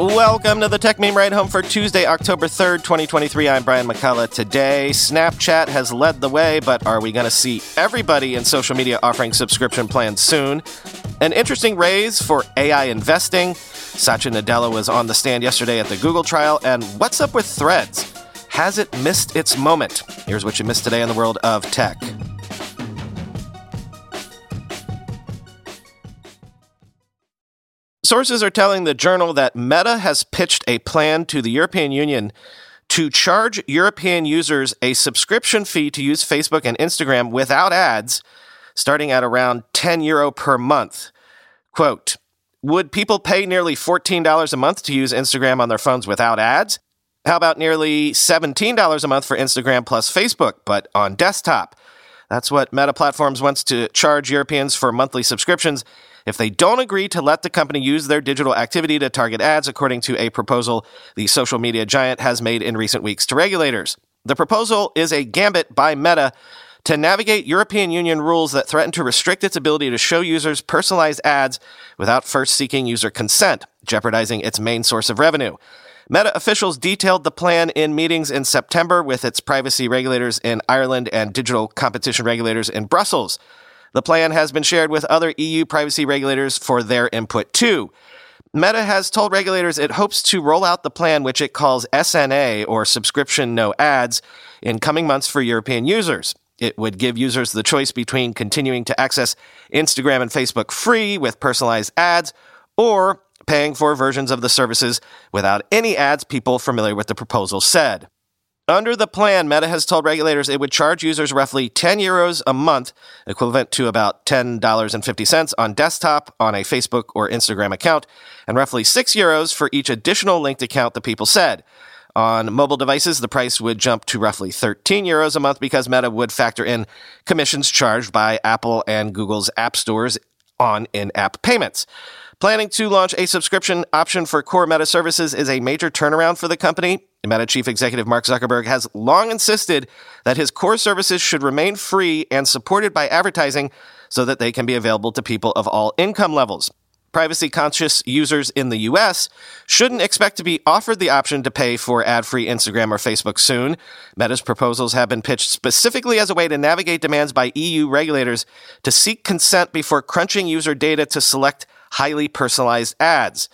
Welcome to the Techmeme Ride Home for Tuesday, October 3rd, 2023. I'm Brian McCullough. Today, Snapchat has led the way, but are we going to see everybody in social media offering subscription plans soon? An interesting raise for AI investing. Satya Nadella was on the stand yesterday at the Google trial. And what's up with Threads? Has it missed its moment? Here's what you missed today in the world of tech. Sources are telling the journal that Meta has pitched a plan to the European Union to charge European users a subscription fee to use Facebook and Instagram without ads, starting at around 10 euro per month. Quote, would people pay nearly $14 a month to use Instagram on their phones without ads? How about nearly $17 a month for Instagram plus Facebook, but on desktop? That's what Meta Platforms wants to charge Europeans for monthly subscriptions if they don't agree to let the company use their digital activity to target ads, according to a proposal the social media giant has made in recent weeks to regulators. The proposal is a gambit by Meta to navigate European Union rules that threaten to restrict its ability to show users personalized ads without first seeking user consent, jeopardizing its main source of revenue. Meta officials detailed the plan in meetings in September with its privacy regulators in Ireland and digital competition regulators in Brussels. The plan has been shared with other EU privacy regulators for their input too. Meta has told regulators it hopes to roll out the plan, which it calls SNA or Subscription No Ads, in coming months for European users. It would give users the choice between continuing to access Instagram and Facebook free with personalized ads or paying for versions of the services without any ads, people familiar with the proposal said. Under the plan, Meta has told regulators it would charge users roughly 10 euros a month, equivalent to about $10.50 on desktop on a Facebook or Instagram account, and roughly 6 euros for each additional linked account the people said. On mobile devices, the price would jump to roughly 13 euros a month because Meta would factor in commissions charged by Apple and Google's app stores on in app payments. Planning to launch a subscription option for core Meta services is a major turnaround for the company. Meta chief executive Mark Zuckerberg has long insisted that his core services should remain free and supported by advertising so that they can be available to people of all income levels. Privacy conscious users in the US shouldn't expect to be offered the option to pay for ad free Instagram or Facebook soon. Meta's proposals have been pitched specifically as a way to navigate demands by EU regulators to seek consent before crunching user data to select highly personalized ads.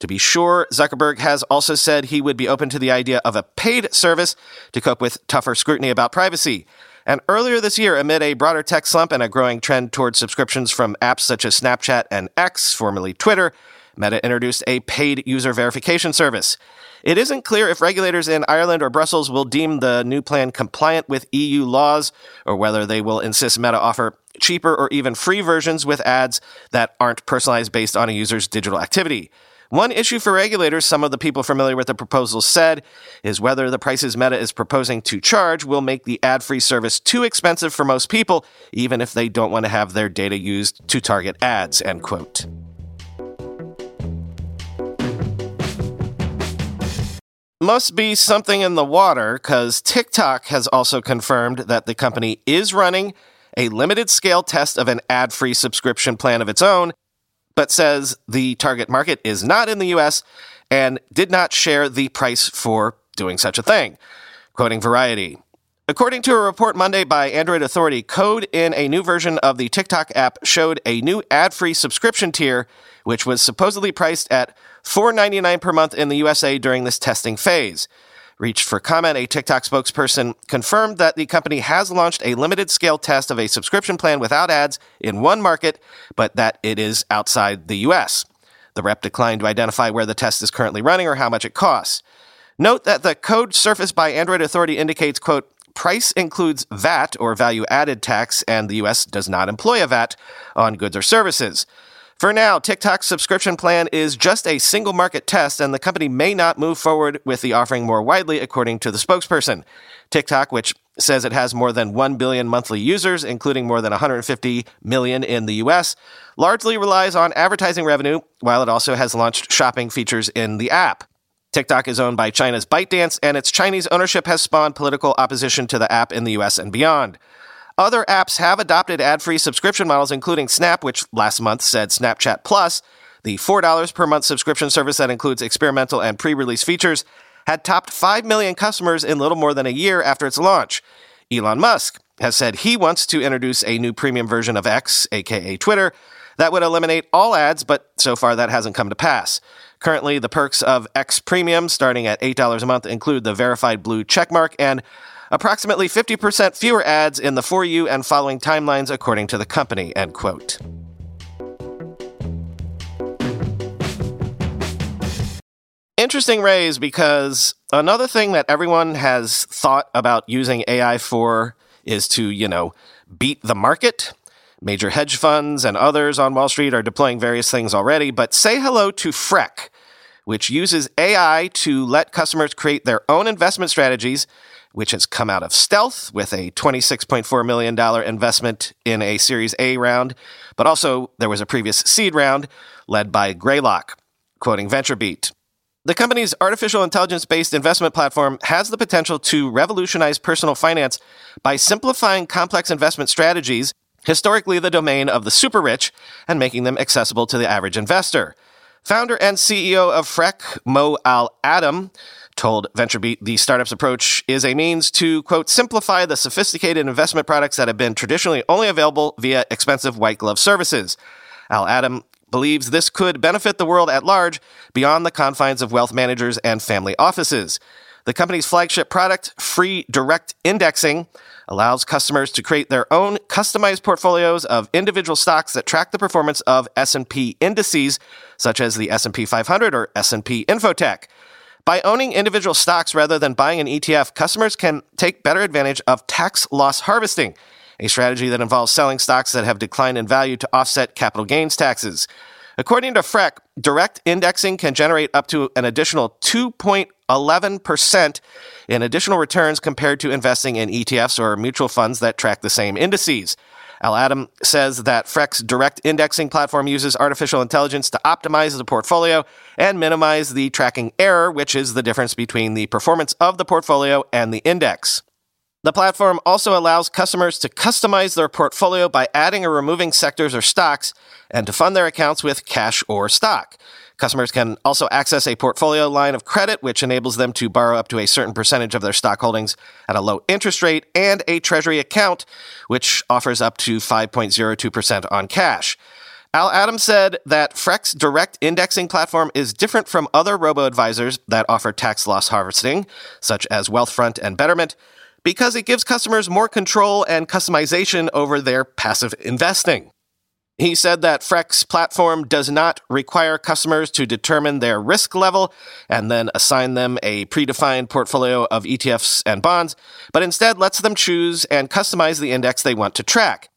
To be sure, Zuckerberg has also said he would be open to the idea of a paid service to cope with tougher scrutiny about privacy. And earlier this year, amid a broader tech slump and a growing trend towards subscriptions from apps such as Snapchat and X, formerly Twitter, Meta introduced a paid user verification service. It isn't clear if regulators in Ireland or Brussels will deem the new plan compliant with EU laws or whether they will insist Meta offer cheaper or even free versions with ads that aren't personalized based on a user's digital activity. One issue for regulators, some of the people familiar with the proposal said, is whether the prices Meta is proposing to charge will make the ad free service too expensive for most people, even if they don't want to have their data used to target ads, end quote. Must be something in the water because TikTok has also confirmed that the company is running a limited scale test of an ad free subscription plan of its own, but says the target market is not in the US and did not share the price for doing such a thing. Quoting Variety. According to a report Monday by Android Authority, code in a new version of the TikTok app showed a new ad free subscription tier, which was supposedly priced at $4.99 per month in the USA during this testing phase reached for comment, a TikTok spokesperson confirmed that the company has launched a limited scale test of a subscription plan without ads in one market, but that it is outside the US. The rep declined to identify where the test is currently running or how much it costs. Note that the code surfaced by Android Authority indicates, quote, price includes VAT or value added tax, and the US does not employ a VAT on goods or services. For now, TikTok's subscription plan is just a single market test, and the company may not move forward with the offering more widely, according to the spokesperson. TikTok, which says it has more than 1 billion monthly users, including more than 150 million in the US, largely relies on advertising revenue, while it also has launched shopping features in the app. TikTok is owned by China's ByteDance, and its Chinese ownership has spawned political opposition to the app in the US and beyond. Other apps have adopted ad free subscription models, including Snap, which last month said Snapchat Plus, The $4 per month subscription service that includes experimental and pre release features had topped 5 million customers in little more than a year after its launch. Elon Musk has said he wants to introduce a new premium version of X, aka Twitter, that would eliminate all ads, but so far that hasn't come to pass. Currently, the perks of X Premium, starting at $8 a month, include the verified blue checkmark and approximately 50% fewer ads in the For You and following timelines, according to the company. End quote. Interesting raise because another thing that everyone has thought about using AI for is to, you know, beat the market. Major hedge funds and others on Wall Street are deploying various things already, but say hello to Frec, which uses AI to let customers create their own investment strategies, which has come out of stealth with a $26.4 million investment in a Series A round. But also, there was a previous seed round led by Greylock, quoting VentureBeat. The company's artificial intelligence based investment platform has the potential to revolutionize personal finance by simplifying complex investment strategies, historically the domain of the super rich, and making them accessible to the average investor. Founder and CEO of Frec, Mo Al Adam, told VentureBeat the startup's approach is a means to, quote, simplify the sophisticated investment products that have been traditionally only available via expensive white glove services. Al Adam believes this could benefit the world at large beyond the confines of wealth managers and family offices. The company's flagship product, Frec Direct Indexing, allows customers to create their own customized portfolios of individual stocks that track the performance of S&P indices such as the S&P 500 or S&P Infotech. By owning individual stocks rather than buying an ETF, customers can take better advantage of tax loss harvesting a strategy that involves selling stocks that have declined in value to offset capital gains taxes. According to Frec, direct indexing can generate up to an additional 2.11% in additional returns compared to investing in ETFs or mutual funds that track the same indices. Al Adam says that Frec's direct indexing platform uses artificial intelligence to optimize the portfolio and minimize the tracking error, which is the difference between the performance of the portfolio and the index. The platform also allows customers to customize their portfolio by adding or removing sectors or stocks and to fund their accounts with cash or stock. Customers can also access a portfolio line of credit, which enables them to borrow up to a certain percentage of their stock holdings at a low interest rate, and a treasury account, which offers up to 5.02% on cash. Al Adams said that Frec's direct indexing platform is different from other robo advisors that offer tax loss harvesting, such as Wealthfront and Betterment, because it gives customers more control and customization over their passive investing. He said that Frec's platform does not require customers to determine their risk level and then assign them a predefined portfolio of ETFs and bonds, but instead lets them choose and customize the index they want to track.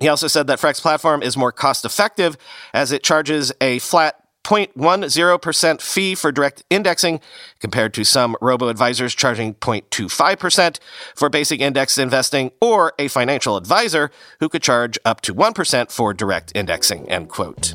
He also said that Frec's platform is more cost effective as it charges a flat 0.10% fee for direct indexing compared to some robo advisors charging 0.25% for basic index investing or a financial advisor who could charge up to 1% for direct indexing end quote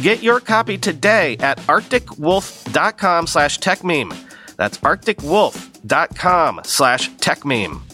Get your copy today at arcticwolf.com slash techmeme. That's arcticwolf.com slash techmeme.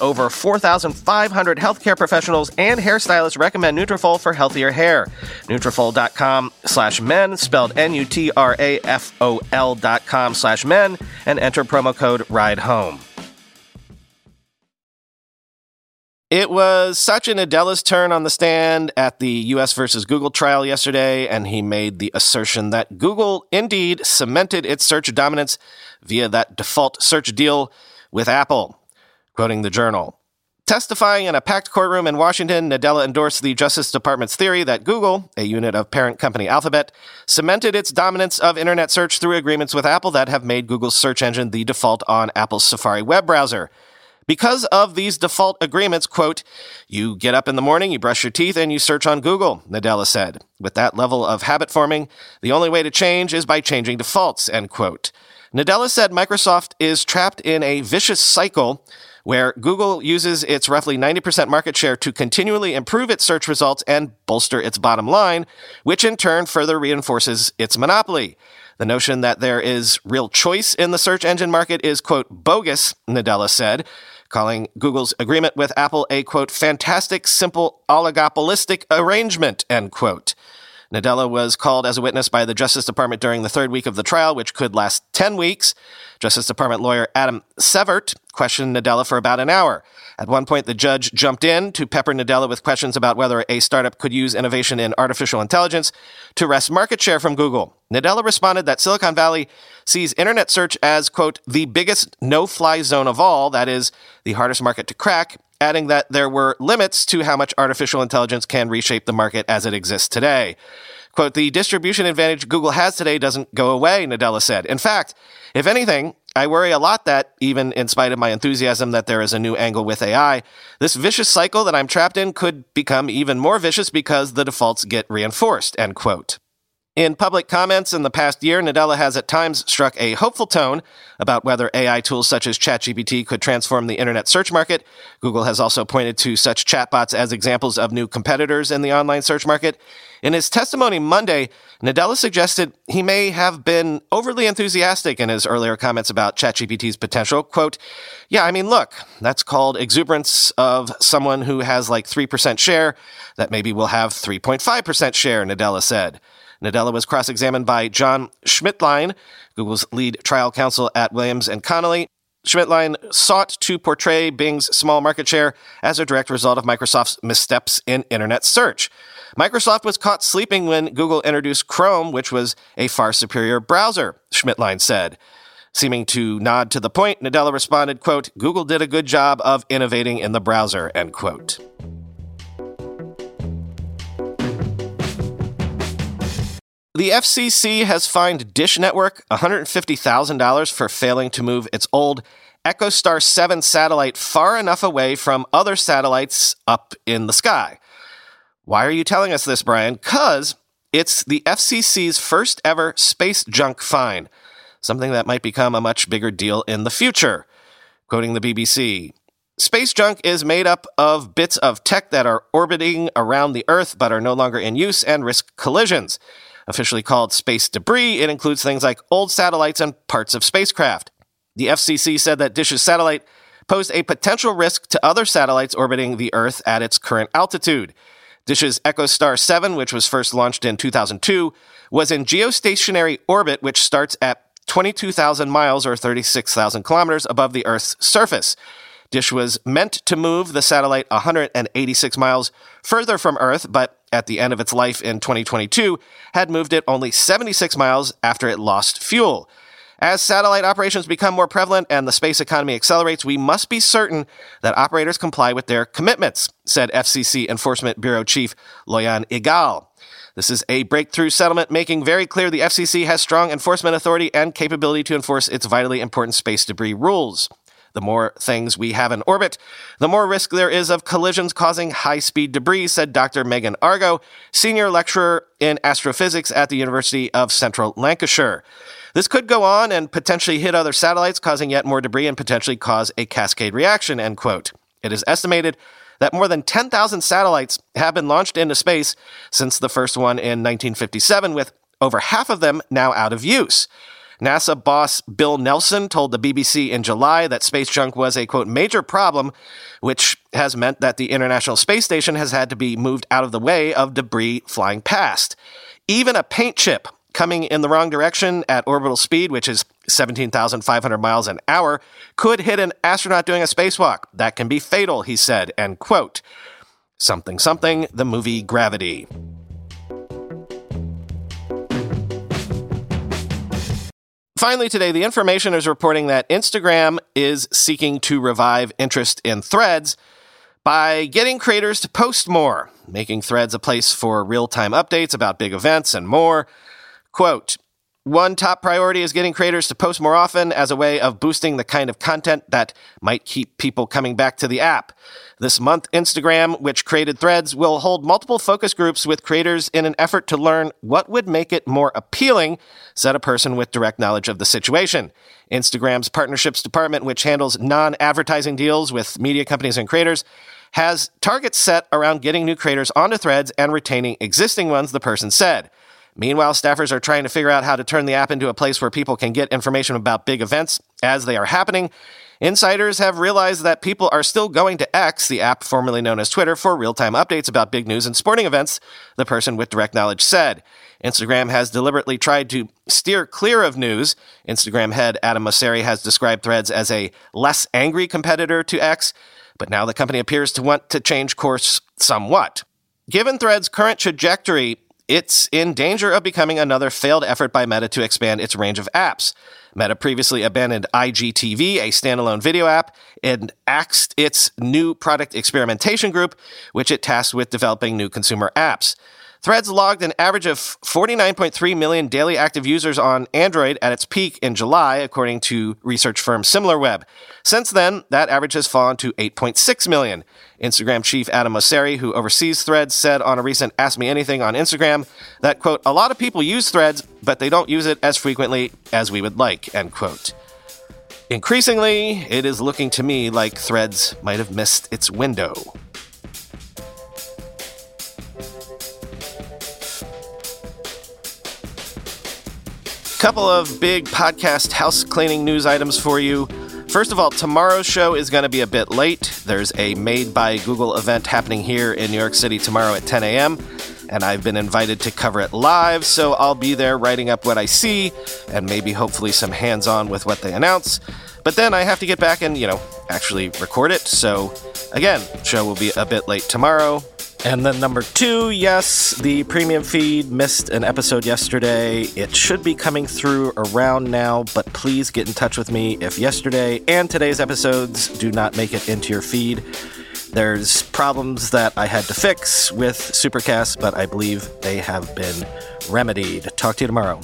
over 4,500 healthcare professionals and hairstylists recommend Nutrafol for healthier hair. Nutrafol.com slash men, spelled N-U-T-R-A-F-O-L dot com slash men, and enter promo code RIDE HOME. It was Satya Nadella's turn on the stand at the US versus Google trial yesterday, and he made the assertion that Google indeed cemented its search dominance via that default search deal with Apple. Quoting the journal. Testifying in a packed courtroom in Washington, Nadella endorsed the Justice Department's theory that Google, a unit of parent company Alphabet, cemented its dominance of internet search through agreements with Apple that have made Google's search engine the default on Apple's Safari web browser. Because of these default agreements, quote, you get up in the morning, you brush your teeth, and you search on Google, Nadella said. With that level of habit forming, the only way to change is by changing defaults, end quote. Nadella said Microsoft is trapped in a vicious cycle where Google uses its roughly 90% market share to continually improve its search results and bolster its bottom line, which in turn further reinforces its monopoly. The notion that there is real choice in the search engine market is, quote, bogus, Nadella said, calling Google's agreement with Apple a, quote, fantastic, simple, oligopolistic arrangement, end quote. Nadella was called as a witness by the Justice Department during the third week of the trial, which could last 10 weeks. Justice Department lawyer Adam Severt questioned Nadella for about an hour. At one point, the judge jumped in to pepper Nadella with questions about whether a startup could use innovation in artificial intelligence to wrest market share from Google. Nadella responded that Silicon Valley sees internet search as, quote, the biggest no fly zone of all, that is, the hardest market to crack, adding that there were limits to how much artificial intelligence can reshape the market as it exists today. Quote, the distribution advantage Google has today doesn't go away, Nadella said. In fact, if anything, I worry a lot that, even in spite of my enthusiasm that there is a new angle with AI, this vicious cycle that I'm trapped in could become even more vicious because the defaults get reinforced, end quote. In public comments in the past year, Nadella has at times struck a hopeful tone about whether AI tools such as ChatGPT could transform the internet search market. Google has also pointed to such chatbots as examples of new competitors in the online search market. In his testimony Monday, Nadella suggested he may have been overly enthusiastic in his earlier comments about ChatGPT's potential. Quote, Yeah, I mean, look, that's called exuberance of someone who has like 3% share that maybe will have 3.5% share, Nadella said. Nadella was cross examined by John Schmidtlein, Google's lead trial counsel at Williams and Connolly. Schmidtlein sought to portray Bing's small market share as a direct result of Microsoft's missteps in internet search. Microsoft was caught sleeping when Google introduced Chrome, which was a far superior browser, Schmidtlein said. Seeming to nod to the point, Nadella responded, quote, Google did a good job of innovating in the browser, end quote. The FCC has fined Dish Network $150,000 for failing to move its old EchoStar 7 satellite far enough away from other satellites up in the sky. Why are you telling us this, Brian? Because it's the FCC's first ever space junk fine, something that might become a much bigger deal in the future. Quoting the BBC, Space junk is made up of bits of tech that are orbiting around the Earth but are no longer in use and risk collisions. Officially called space debris, it includes things like old satellites and parts of spacecraft. The FCC said that Dish's satellite posed a potential risk to other satellites orbiting the Earth at its current altitude. Dish's EchoStar 7, which was first launched in 2002, was in geostationary orbit, which starts at 22,000 miles or 36,000 kilometers above the Earth's surface. Dish was meant to move the satellite 186 miles further from Earth, but at the end of its life in 2022, had moved it only 76 miles after it lost fuel. As satellite operations become more prevalent and the space economy accelerates, we must be certain that operators comply with their commitments, said FCC Enforcement Bureau Chief Loyaan Egal. This is a breakthrough settlement making very clear the FCC has strong enforcement authority and capability to enforce its vitally important space debris rules. The more things we have in orbit, the more risk there is of collisions causing high speed debris, said Dr. Megan Argo, senior lecturer in astrophysics at the University of Central Lancashire. This could go on and potentially hit other satellites, causing yet more debris and potentially cause a cascade reaction, end quote. It is estimated that more than 10,000 satellites have been launched into space since the first one in 1957, with over half of them now out of use. NASA boss Bill Nelson told the BBC in July that space junk was a quote major problem, which has meant that the International Space Station has had to be moved out of the way of debris flying past. Even a paint chip coming in the wrong direction at orbital speed, which is 17,500 miles an hour, could hit an astronaut doing a spacewalk. That can be fatal, he said, end quote. Something something, the movie Gravity. Finally, today, the information is reporting that Instagram is seeking to revive interest in threads by getting creators to post more, making threads a place for real time updates about big events and more. Quote, one top priority is getting creators to post more often as a way of boosting the kind of content that might keep people coming back to the app. This month, Instagram, which created Threads, will hold multiple focus groups with creators in an effort to learn what would make it more appealing, said a person with direct knowledge of the situation. Instagram's partnerships department, which handles non advertising deals with media companies and creators, has targets set around getting new creators onto Threads and retaining existing ones, the person said. Meanwhile, staffers are trying to figure out how to turn the app into a place where people can get information about big events as they are happening. Insiders have realized that people are still going to X, the app formerly known as Twitter, for real time updates about big news and sporting events, the person with direct knowledge said. Instagram has deliberately tried to steer clear of news. Instagram head Adam Mosseri has described Threads as a less angry competitor to X, but now the company appears to want to change course somewhat. Given Threads' current trajectory, it's in danger of becoming another failed effort by Meta to expand its range of apps. Meta previously abandoned IGTV, a standalone video app, and axed its new product experimentation group, which it tasked with developing new consumer apps. Threads logged an average of 49.3 million daily active users on Android at its peak in July, according to research firm SimilarWeb. Since then, that average has fallen to 8.6 million. Instagram chief Adam Mosseri, who oversees Threads, said on a recent Ask Me Anything on Instagram that, quote, a lot of people use Threads, but they don't use it as frequently as we would like, end quote. Increasingly, it is looking to me like Threads might have missed its window. Couple of big podcast house cleaning news items for you. First of all, tomorrow's show is going to be a bit late. There's a Made by Google event happening here in New York City tomorrow at 10 a.m., and I've been invited to cover it live, so I'll be there writing up what I see and maybe hopefully some hands on with what they announce. But then I have to get back and, you know, actually record it. So again, show will be a bit late tomorrow. And then number two, yes, the premium feed missed an episode yesterday. It should be coming through around now, but please get in touch with me if yesterday and today's episodes do not make it into your feed. There's problems that I had to fix with Supercast, but I believe they have been remedied. Talk to you tomorrow.